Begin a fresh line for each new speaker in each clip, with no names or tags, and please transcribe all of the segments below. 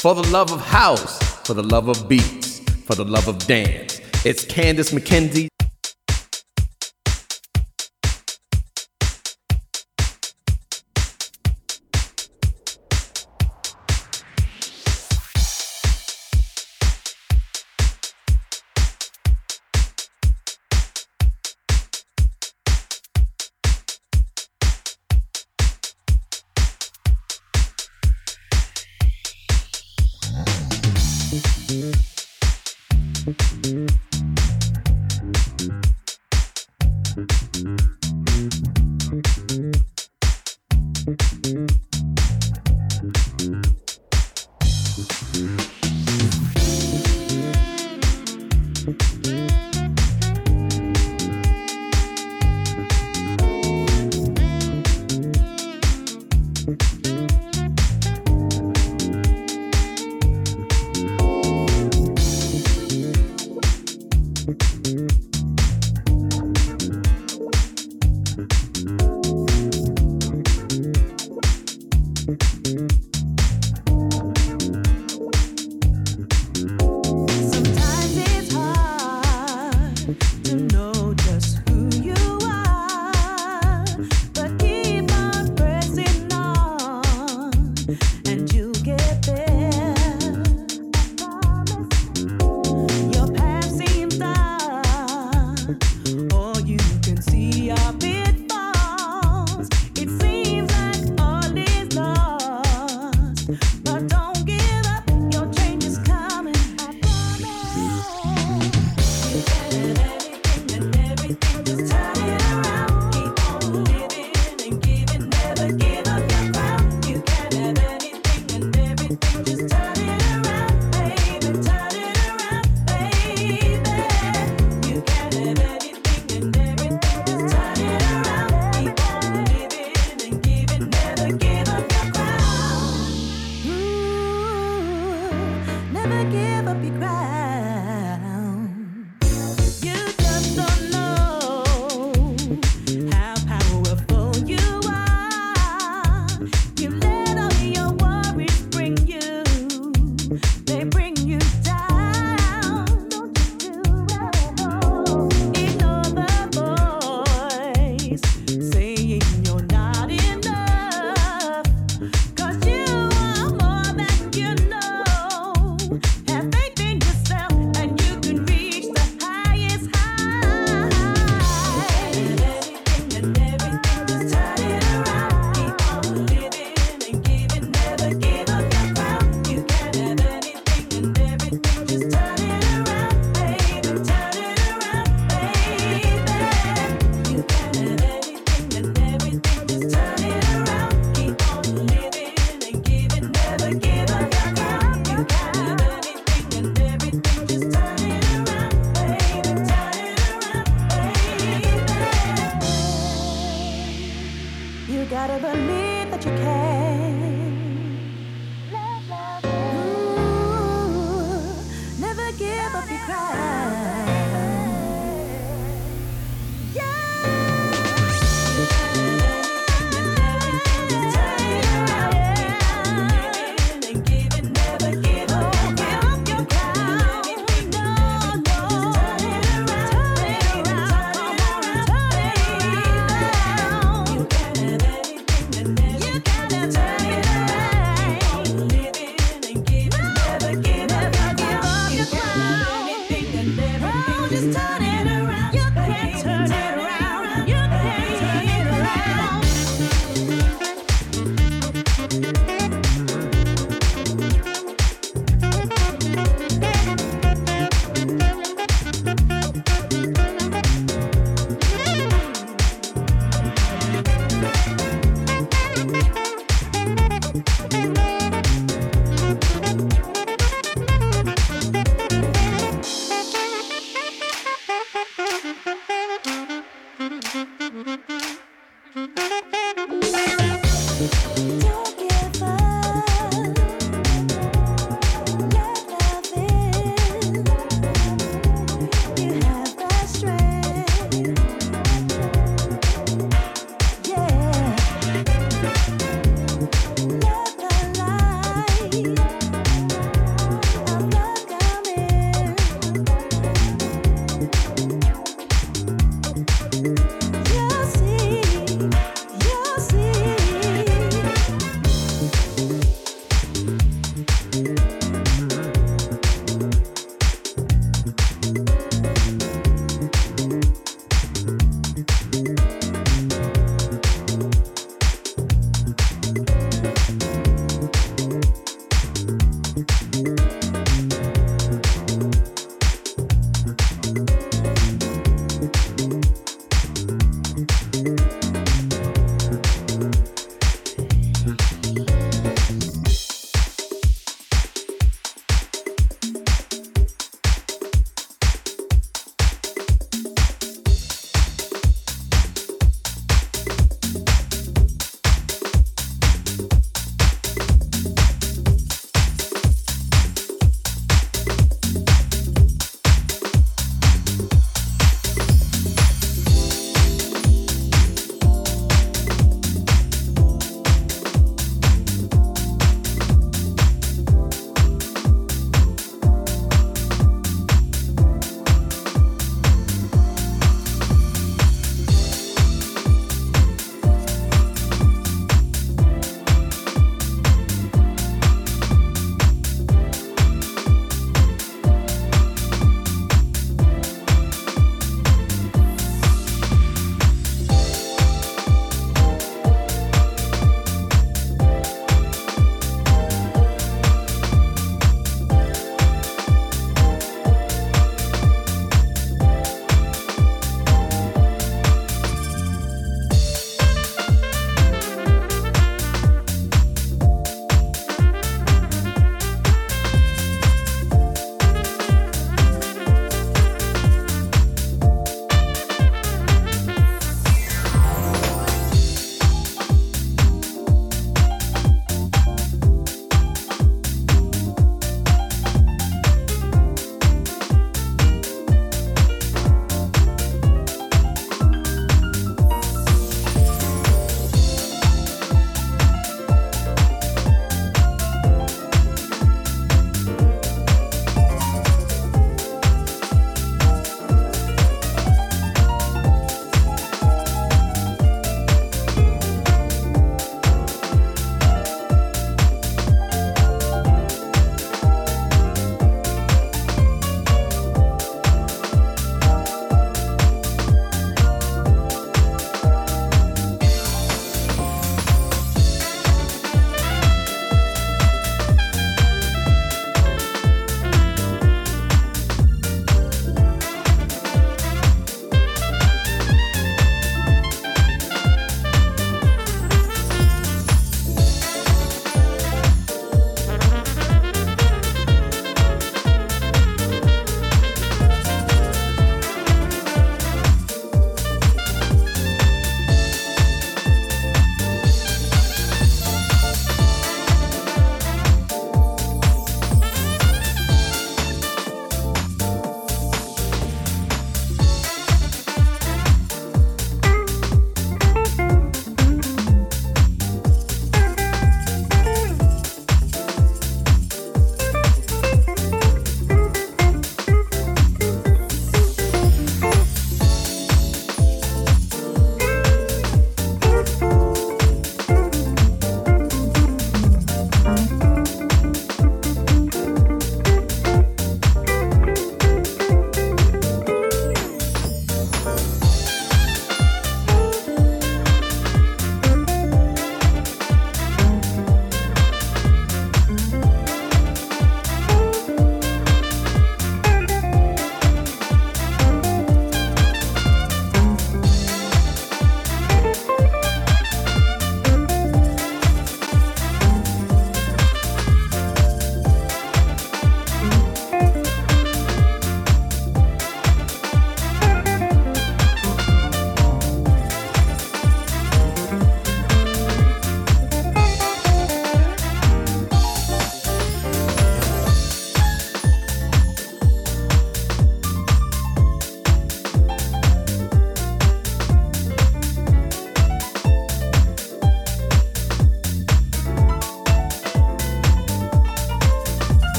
For the love of house, for the love of beats, for the love of dance. It's Candice McKenzie.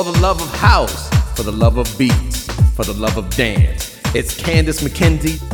For the love of house, for the love of beats, for the love of dance. It's Candice McKenzie.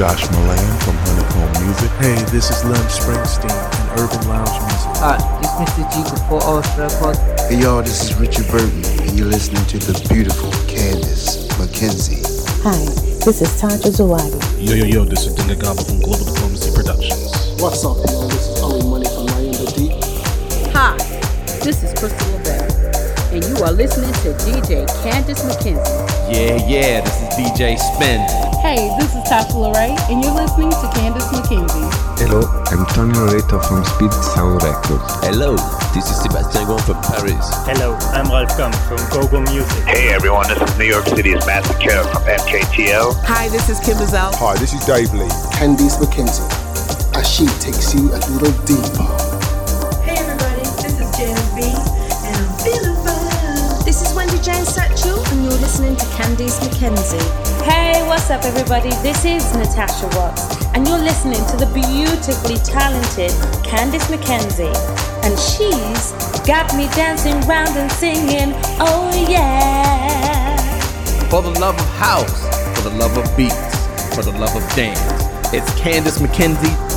Josh Milan from Honeycomb Music.
Hey, this is Len Springsteen and Urban Lounge Music.
Uh, Hi, it's Mr. G before Ultra Pod.
Hey y'all, this is Richard Burton, and you're listening to the beautiful Candice McKenzie.
Hi, this is Tanja Zawadi.
Yo, yo, yo, this is Dinga Gaba from Global Diplomacy Productions.
What's up, y'all? This is Ollie Money from Miami Deep.
Hi, this is Crystal LaBelle, and you are listening to DJ Candice McKenzie.
Yeah, yeah, this is DJ Spin.
Hey, this is Tasha Lorraine, and you're listening to Candice McKenzie.
Hello, I'm Tony Loreto from Speed Sound Records.
Hello, this is Sebastian Gon from Paris.
Hello, I'm Ralf Gum from GoGo Music.
Hey everyone, this is New York City's Massacre from MKTL.
Hi, this is Kim Azal.
Hi, this is Dave Lee.
Candice McKenzie, as she takes you a little deeper.
Jane Satchel, and you're listening to Candice McKenzie.
Hey, what's up, everybody? This is Natasha Watts, and you're listening to the beautifully talented Candice McKenzie. And she's got me dancing round and singing, oh yeah.
For the love of house, for the love of beats, for the love of dance, it's Candice McKenzie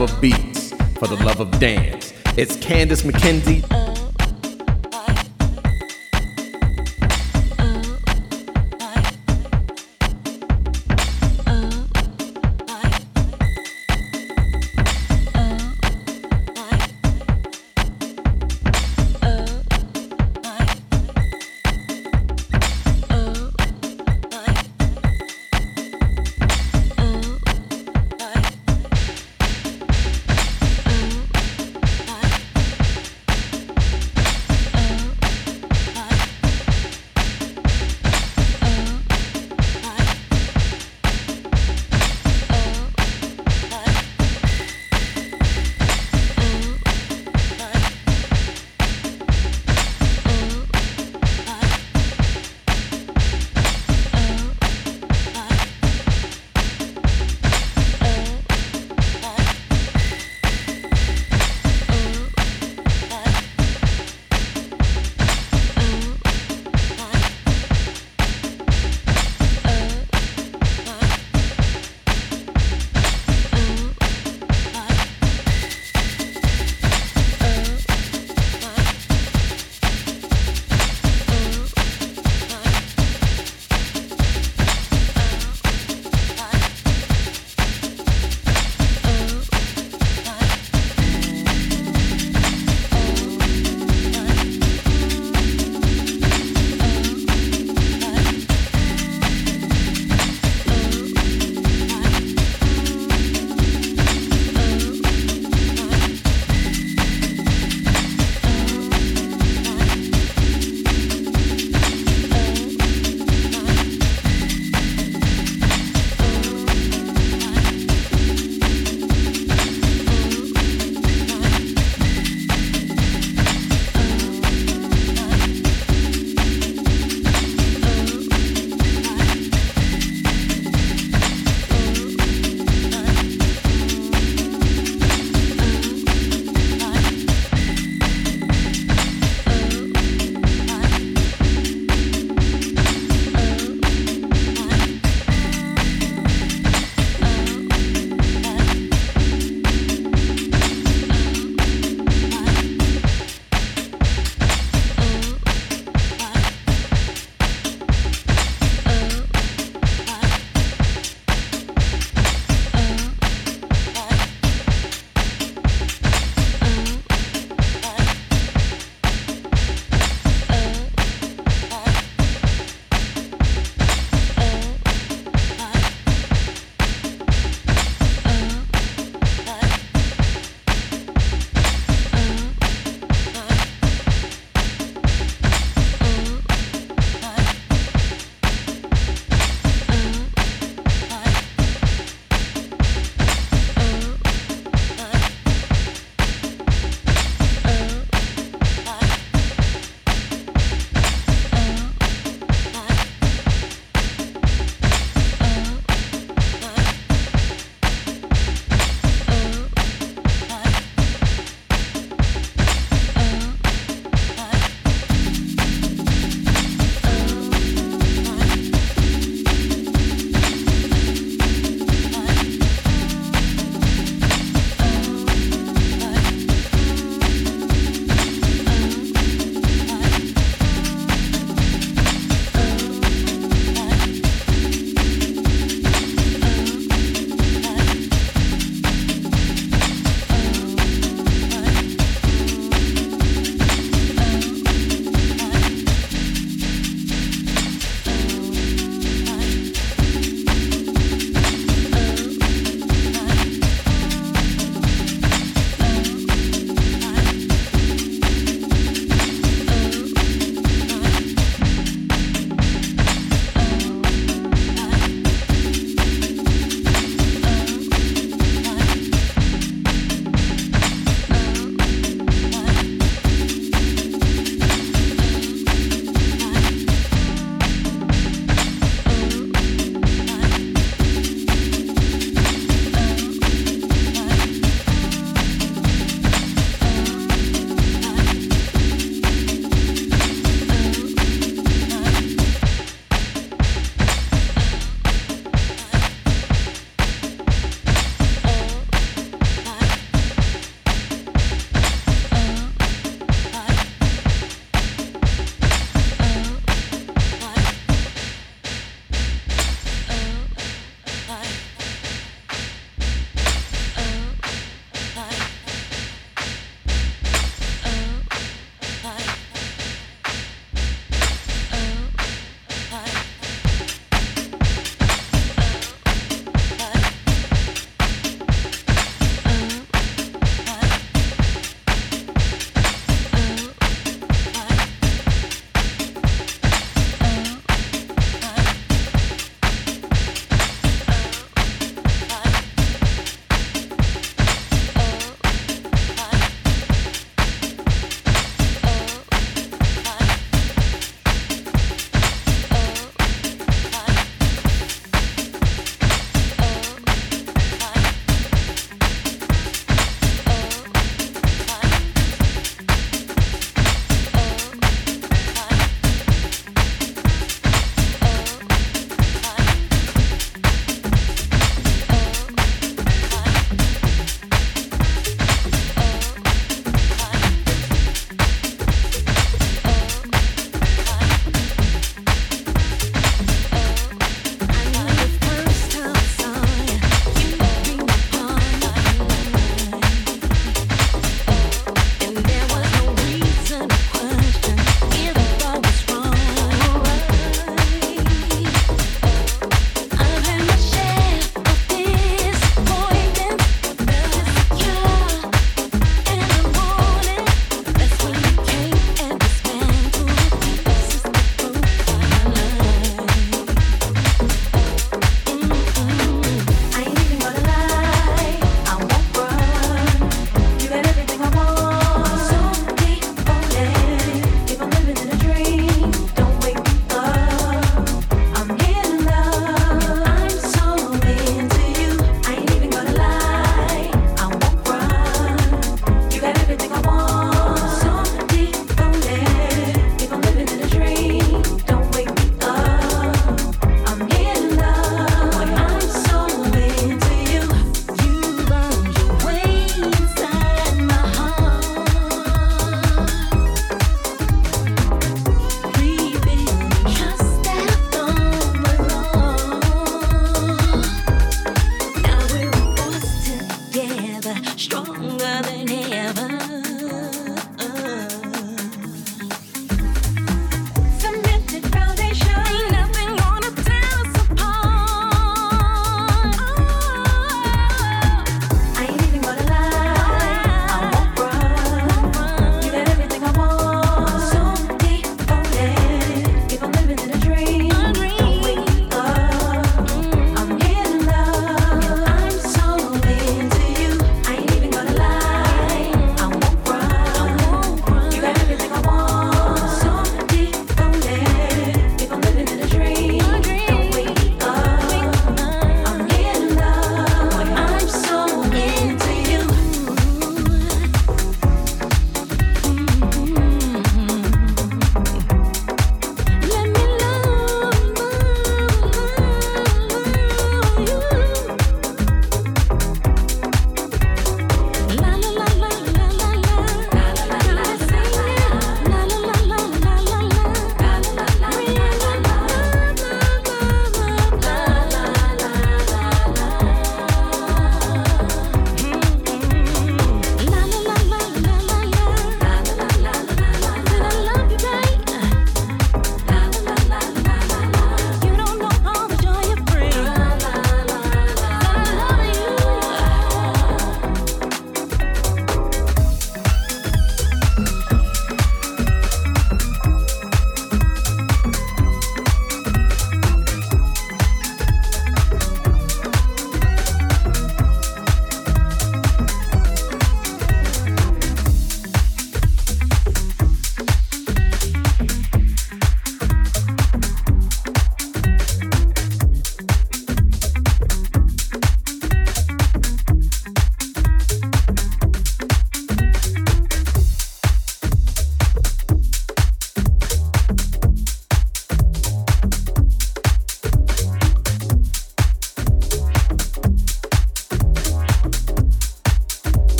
of beats, for the love of dance. It's Candice McKenzie.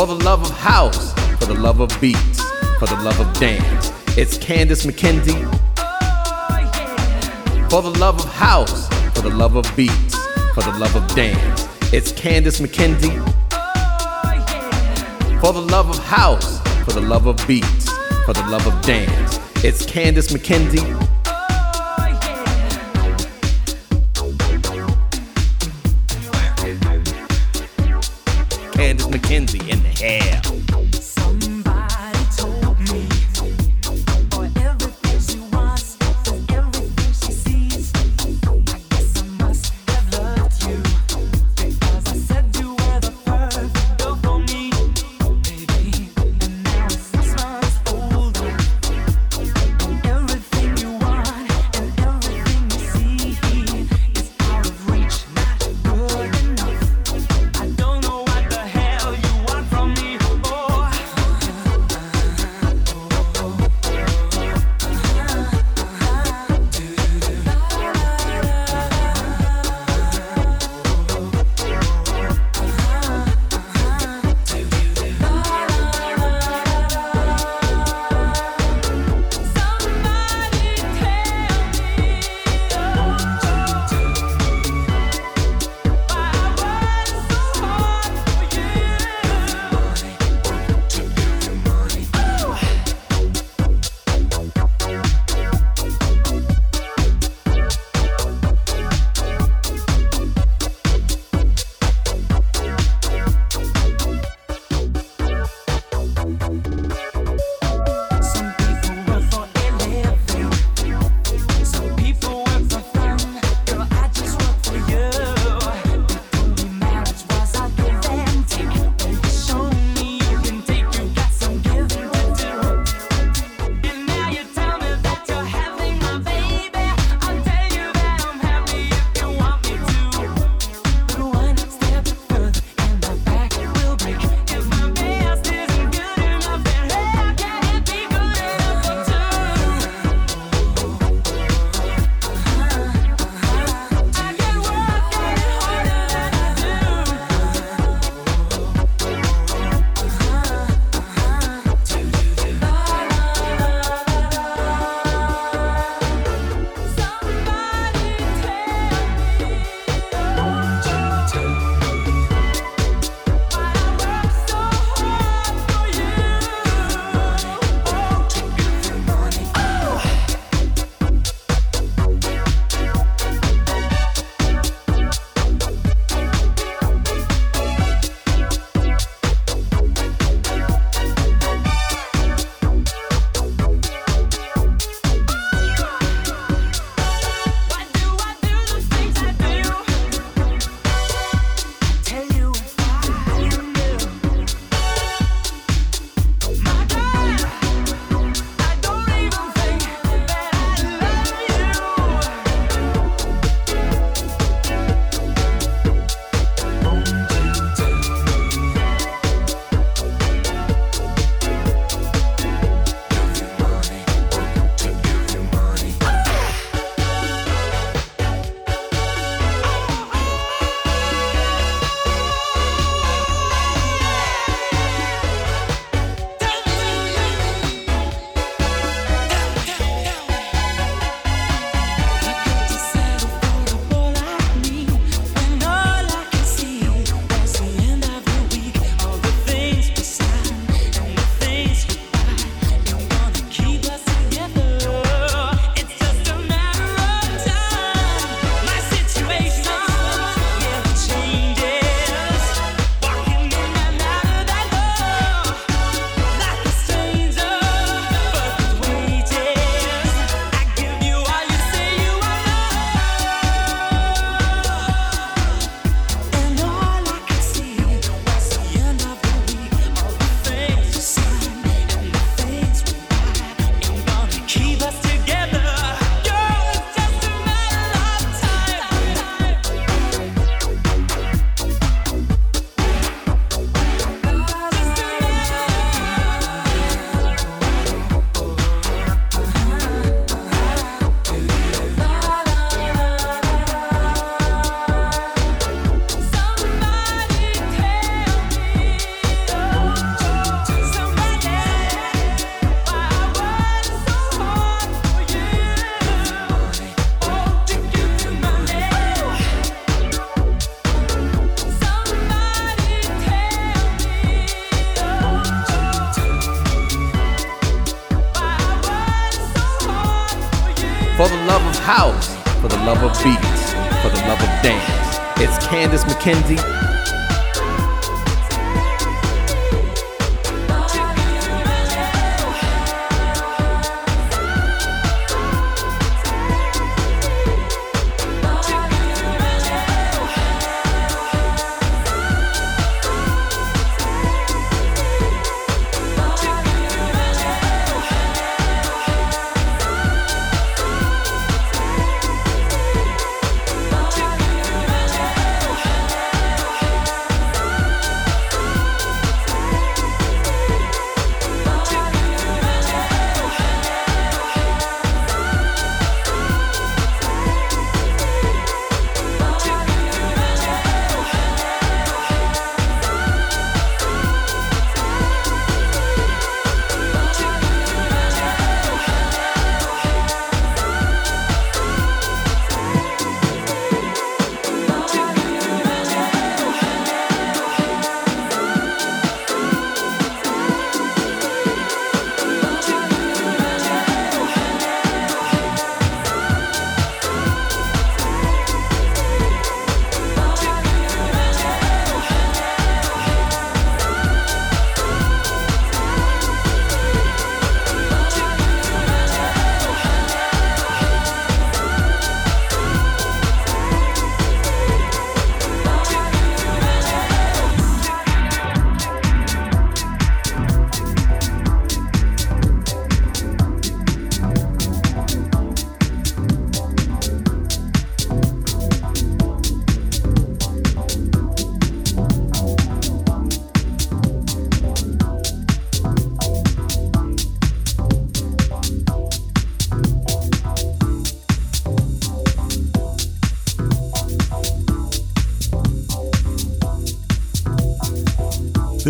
For the love of house, for the love of beats, for the love of dance. It's Candice McKenzie. For the love of house, for the love of beats, for the love of dance. It's Candice McKenzie. For the love of house, for the love of beats, for the love of dance. It's Candice McKenzie. Candice McKenzie in the hair. McKenzie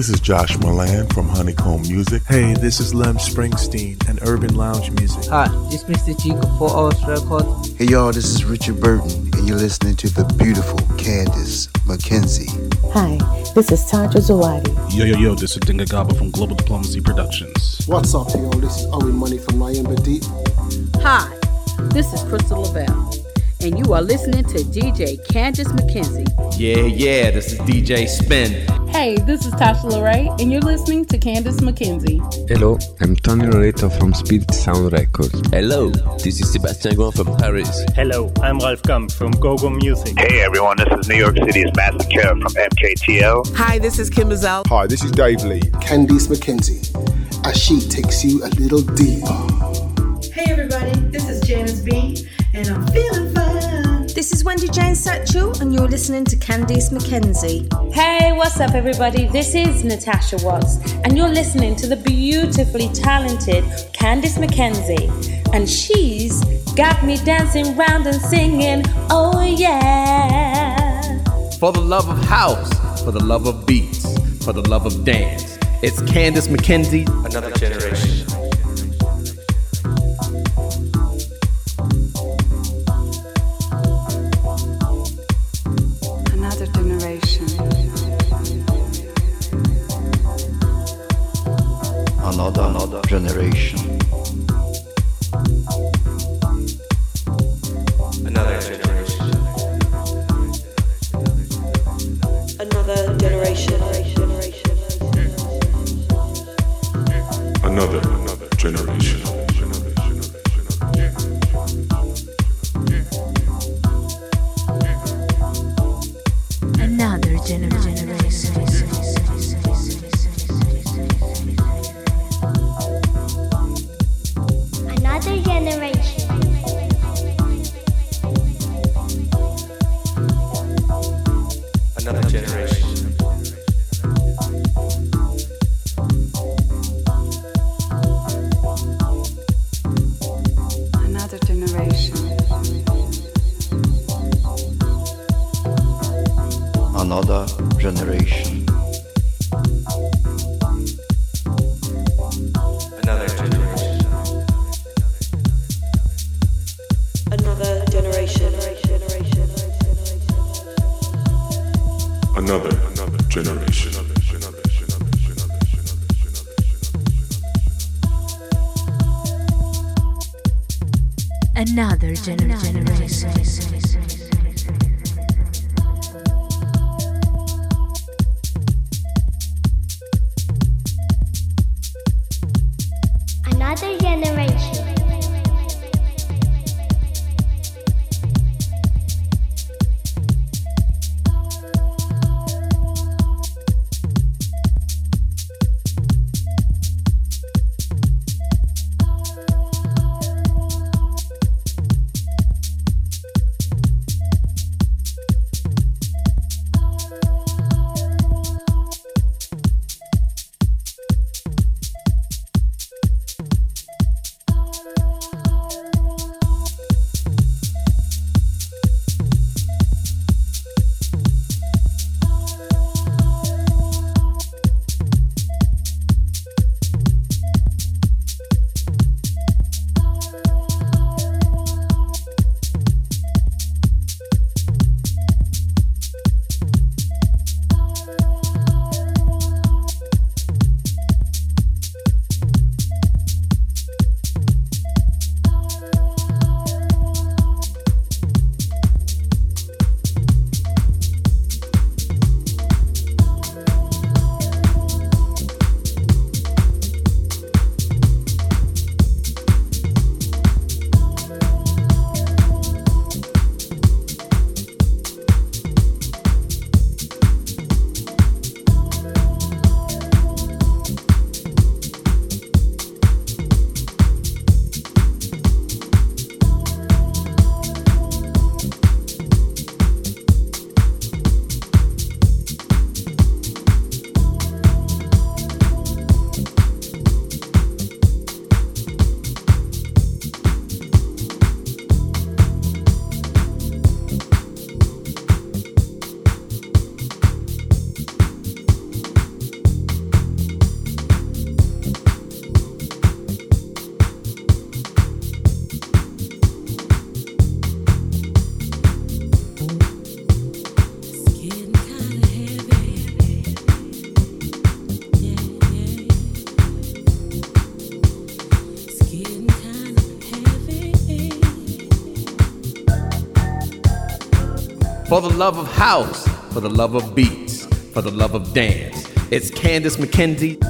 This is Josh Milan from Honeycomb Music.
Hey, this is Lem Springsteen and Urban Lounge Music.
Hi, this is Mr. Chico for Oz Records.
Hey y'all, this is Richard Burton, and you're listening to the beautiful Candice McKenzie.
Hi, this is Tanja Zawadi.
Yo, yo, yo, this is Dinga Gaba from Global Diplomacy Productions.
What's up, y'all? This is Owen Money from Miami Deep.
Hi, this is Crystal Lavelle, and you are listening to DJ Candice McKenzie.
Yeah, yeah, this is DJ Spen.
Hey, this is Tasha Lorraine, and you're listening to Candice McKenzie.
Hello, I'm Tony Loreto from Spirit Sound Records.
Hello, this is Sebastian Gouin from Paris.
Hello, I'm Ralf Gum from GoGo Music.
Hey everyone, this is New York City's Massacre from MKTO.
Hi, this is Kym Mazelle.
Hi, this is Dave Lee.
Candice McKenzie, as she takes you a little deeper.
Hey everybody, this is Janice B, and I'm feeling fine.
This is Wendy Jane Satchel, and you're listening to Candice McKenzie.
Hey, what's up, everybody? This is Natasha Watts, and you're listening to the beautifully talented Candice McKenzie. And she's got me dancing round and singing, oh yeah.
For the love of house, for the love of beats, for the love of dance. It's Candice McKenzie, another generation.
For the love of house, for the love of beats, for the love of dance. It's Candice McKenzie.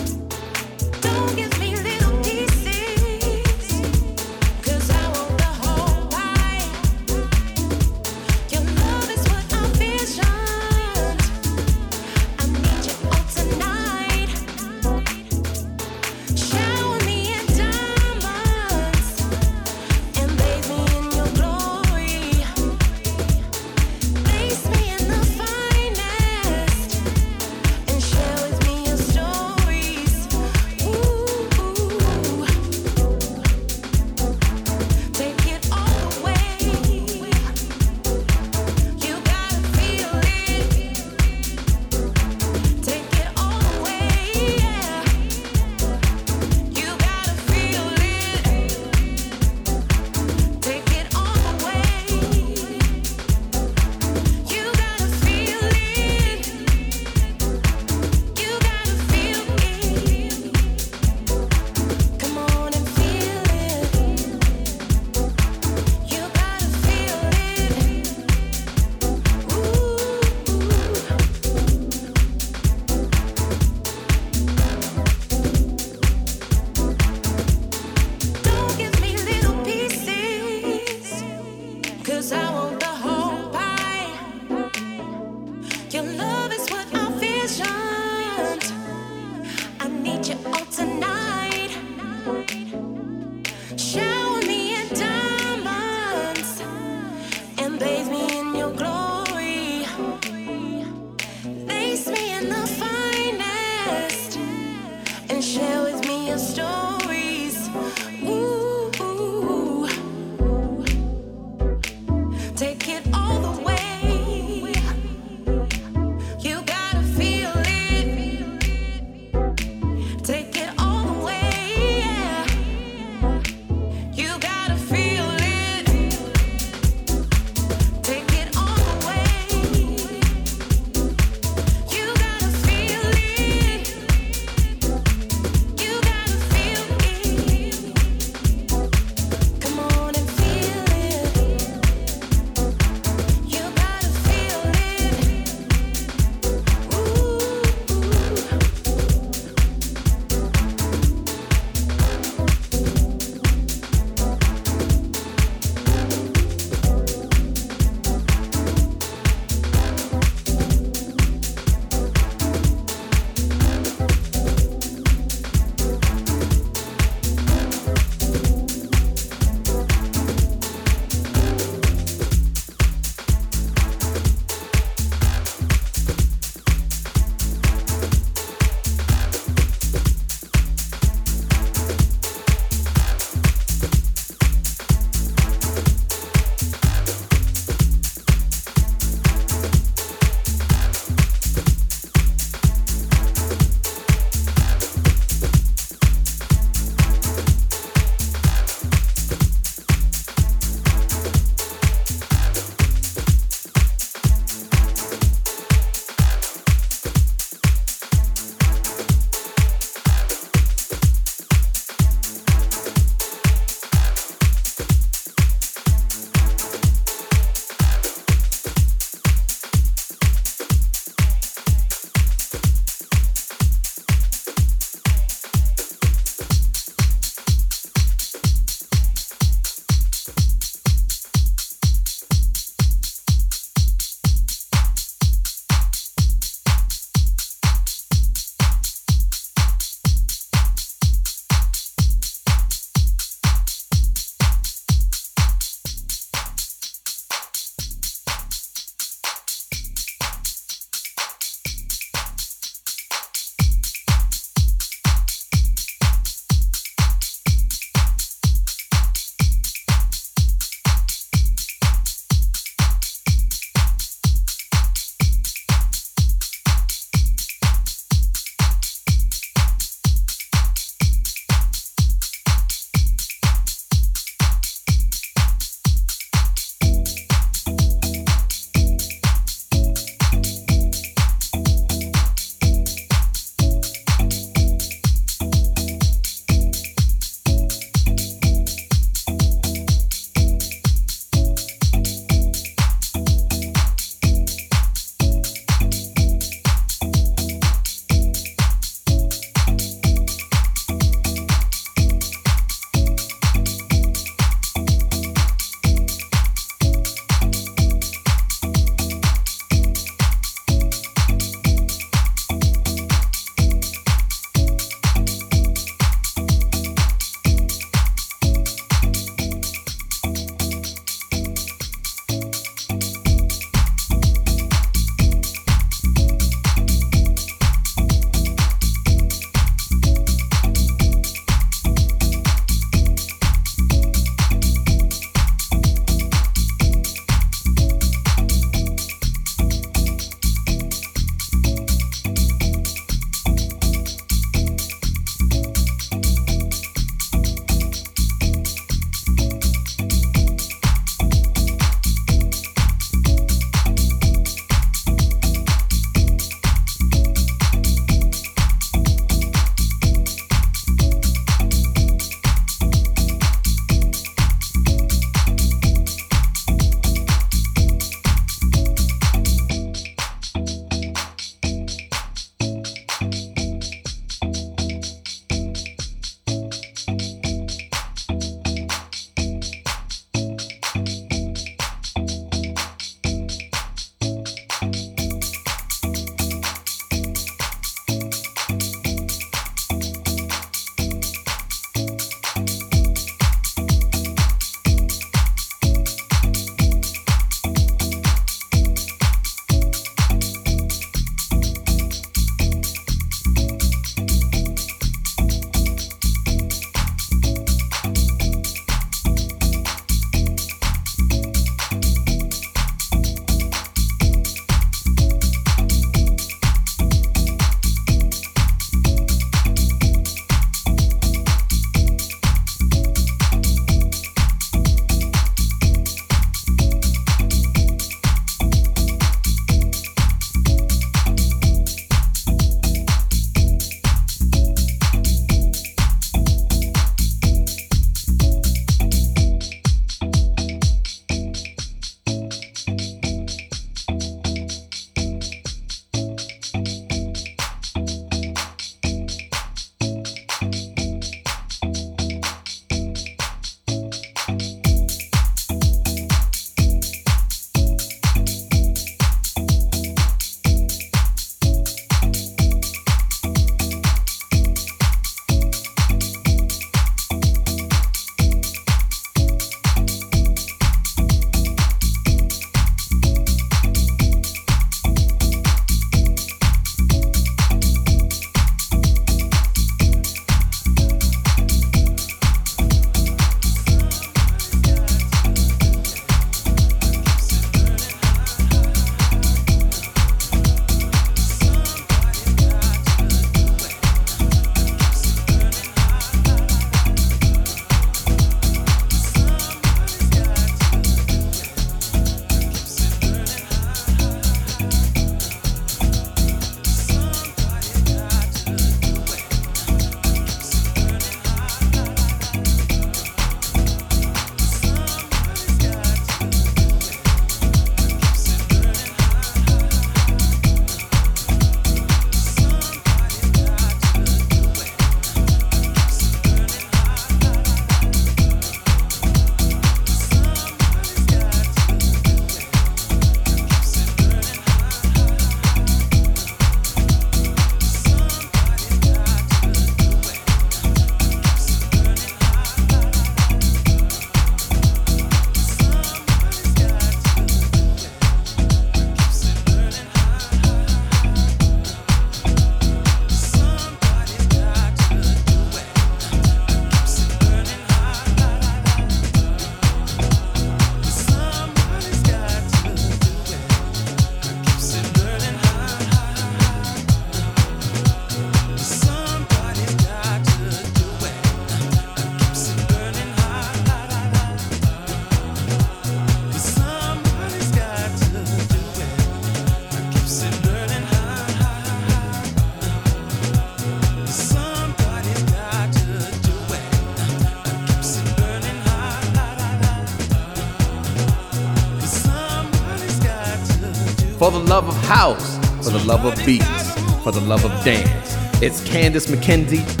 Love of house, for the love of beats, for the love of dance. It's Candice McKenzie.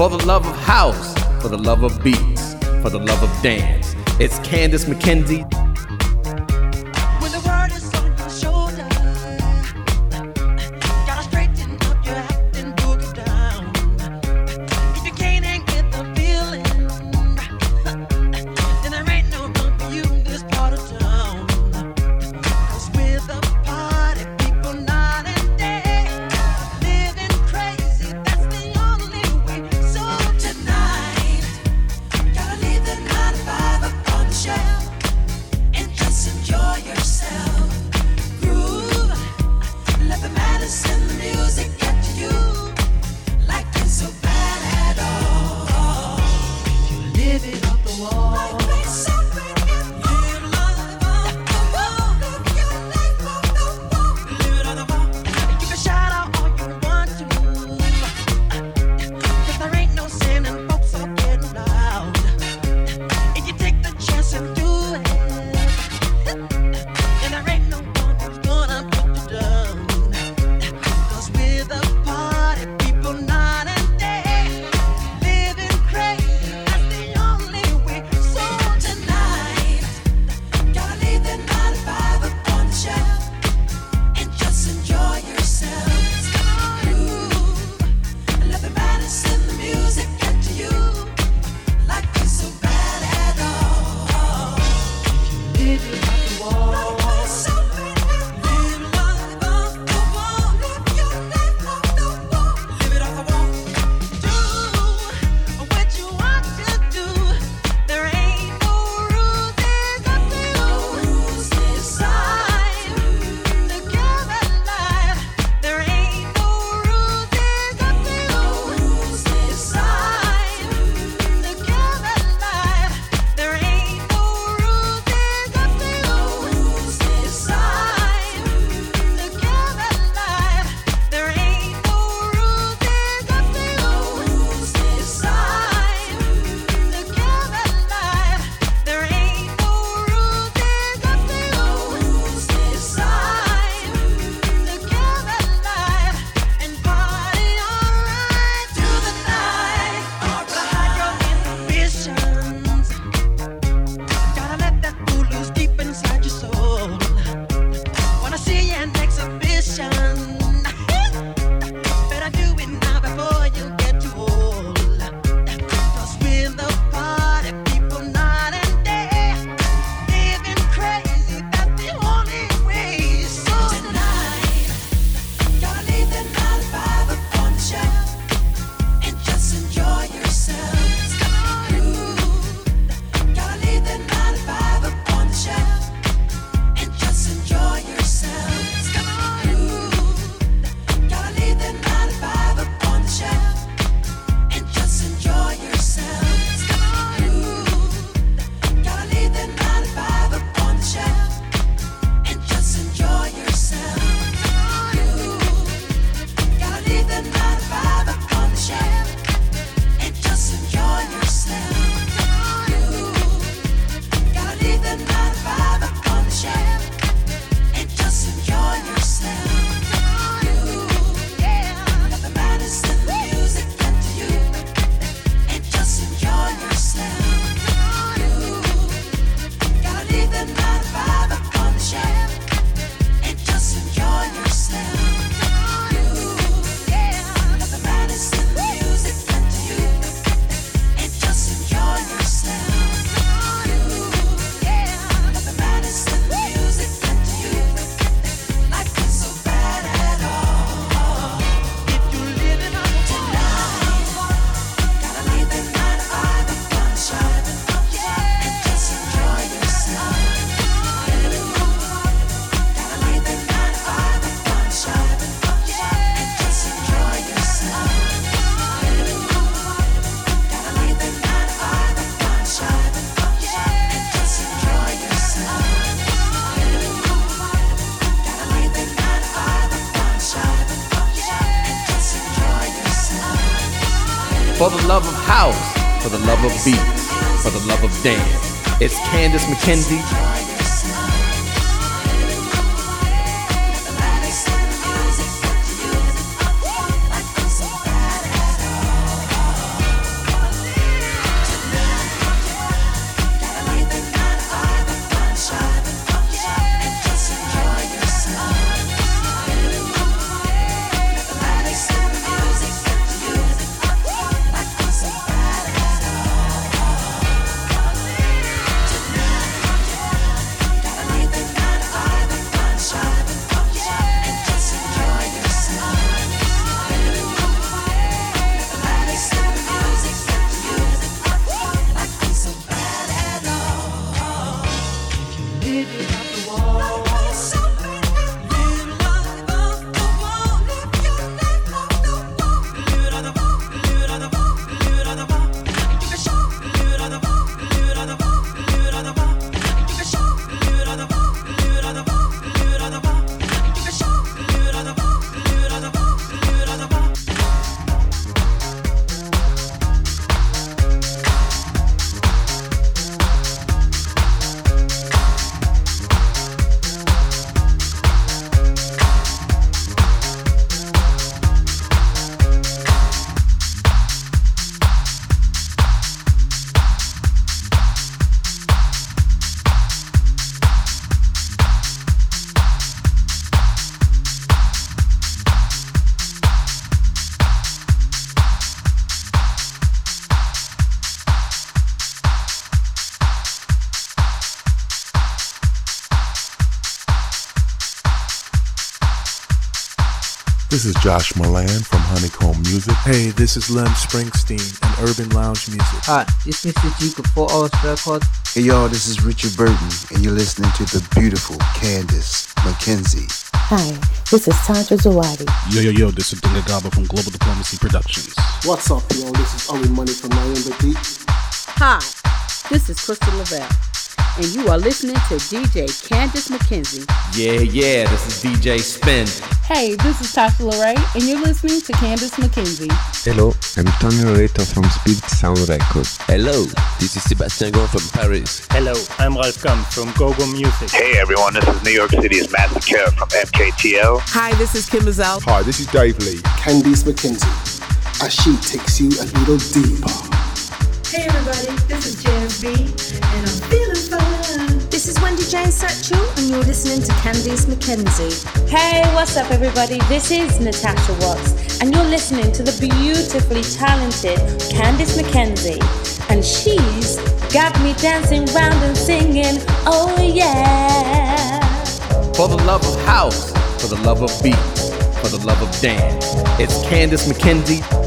For the love of house, for the love of beats, for the love of dance. It's Candice McKenzie. Love of beats, for the love of dance. It's Candice McKenzie.
This is Josh Milan from Honeycomb Music.
Hey, this is Lem Springsteen and Urban Lounge Music.
Hi, this is Mr. Duke of Fort Oz Records.
Hey y'all, this is Richard Burton, and you're listening to the beautiful Candice McKenzie.
Hi, this is Tanja Zawadi.
Yo, yo, yo, this is Dinga Gaba from Global Diplomacy Productions.
What's up, y'all? This is Owen Money from Miami Beat.
Hi, this is Crystal Lavelle, and you are listening to DJ Candice McKenzie.
Yeah, yeah, this is DJ Spen.
Hey, this is Tasha Lorray, and you're listening to Candice McKenzie.
Hello, I'm Tony Loreto from Speed Sound Records.
Hello, this is Sebastian Gon from Paris.
Hello, I'm Ralf Gum from Gogo Music.
Hey everyone, this is New York City's Massacre from MKTO.
Hi, this is Kym Mazelle.
Hi, this is Dave Lee.
Candice McKenzie, as she takes you a little deeper.
Hey everybody, this is Janice B, and I'm feeling fine.
This is Wendy Jane Satchel, and you're listening to Candice McKenzie.
Hey, what's up, everybody? This is Natasha Watts, and you're listening to the beautifully talented Candice McKenzie. And she's got me dancing round and singing, oh yeah.
For the love of house, for the love of beats, for the love of dance. It's Candice McKenzie.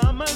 summer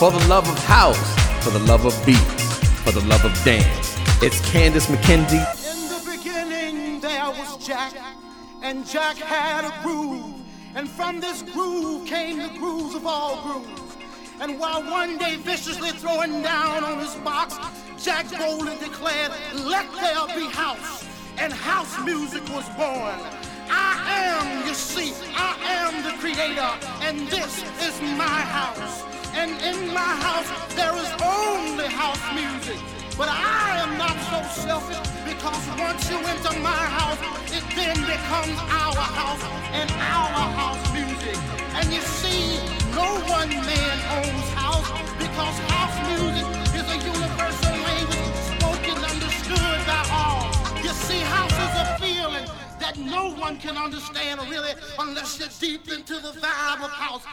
For
the love
of house, for the love of beats, for the love of dance. It's Candice McKenzie.
In the beginning, there was Jack, and Jack had a groove. And from this groove came the grooves of all grooves. And while one day viciously throwing down on his box, Jack boldly declared, Let there be house. And house music was born. I am, you see, I am the creator, and this is my house. And in my house, there is only house music. But I am not so selfish because once you enter my house, it then becomes our house and our house music. And you see, no one man owns house because house music is a universal language spoken, understood by all. You see, house is a feeling that no one can understand really unless you're deep into the vibe of house.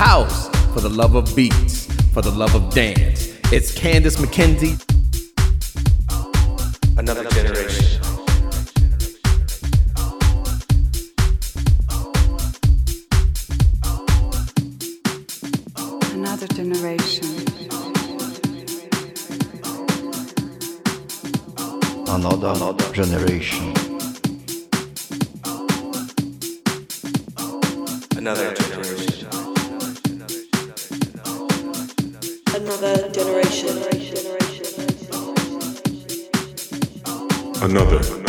house
for the love of beats, for the love of dance. It's Candice McKenzie. Another generation.
Another generation.
Another, another generation.
Another
another.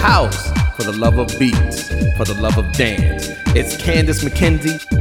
House, for the love of beats, for the love of dance. It's Candice McKenzie.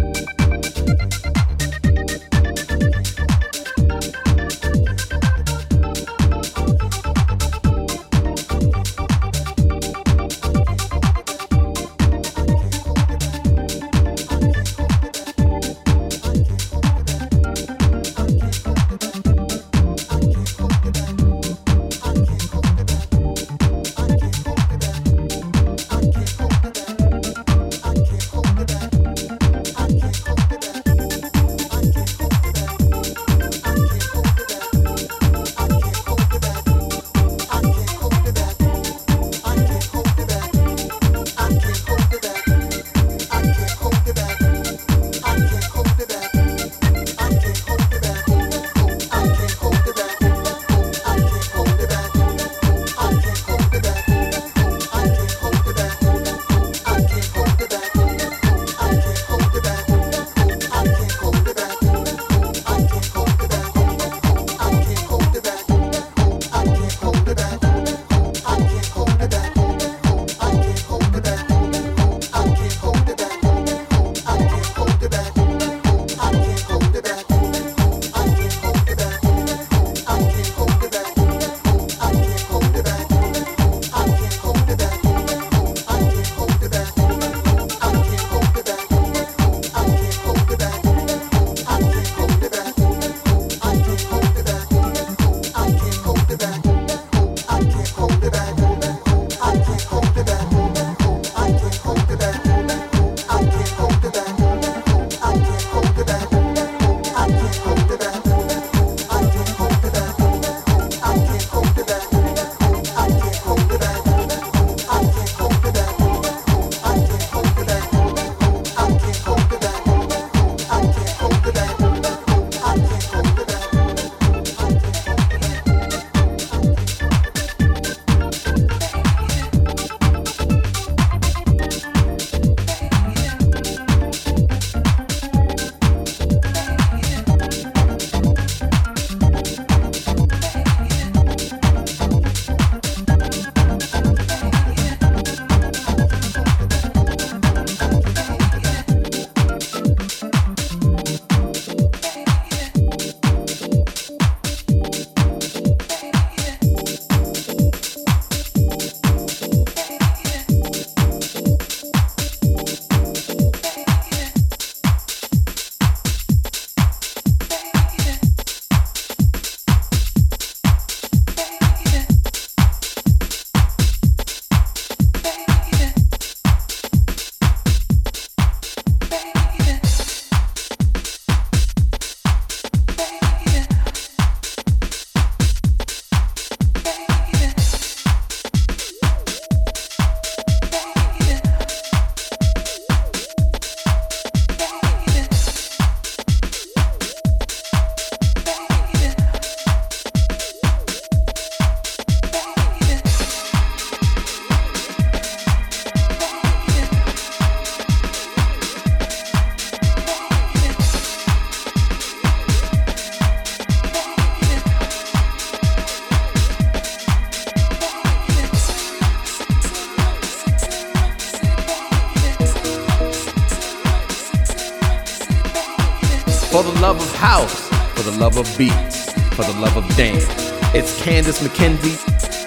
It's Candice McKenzie.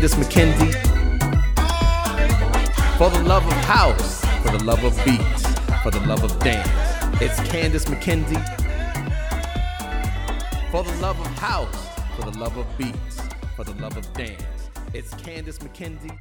Candice McKenzie. For the love of house, for the love of beats, for the love of dance. It's Candice McKenzie. For the love of house, for the love of beats, for the love of dance. It's Candice McKenzie.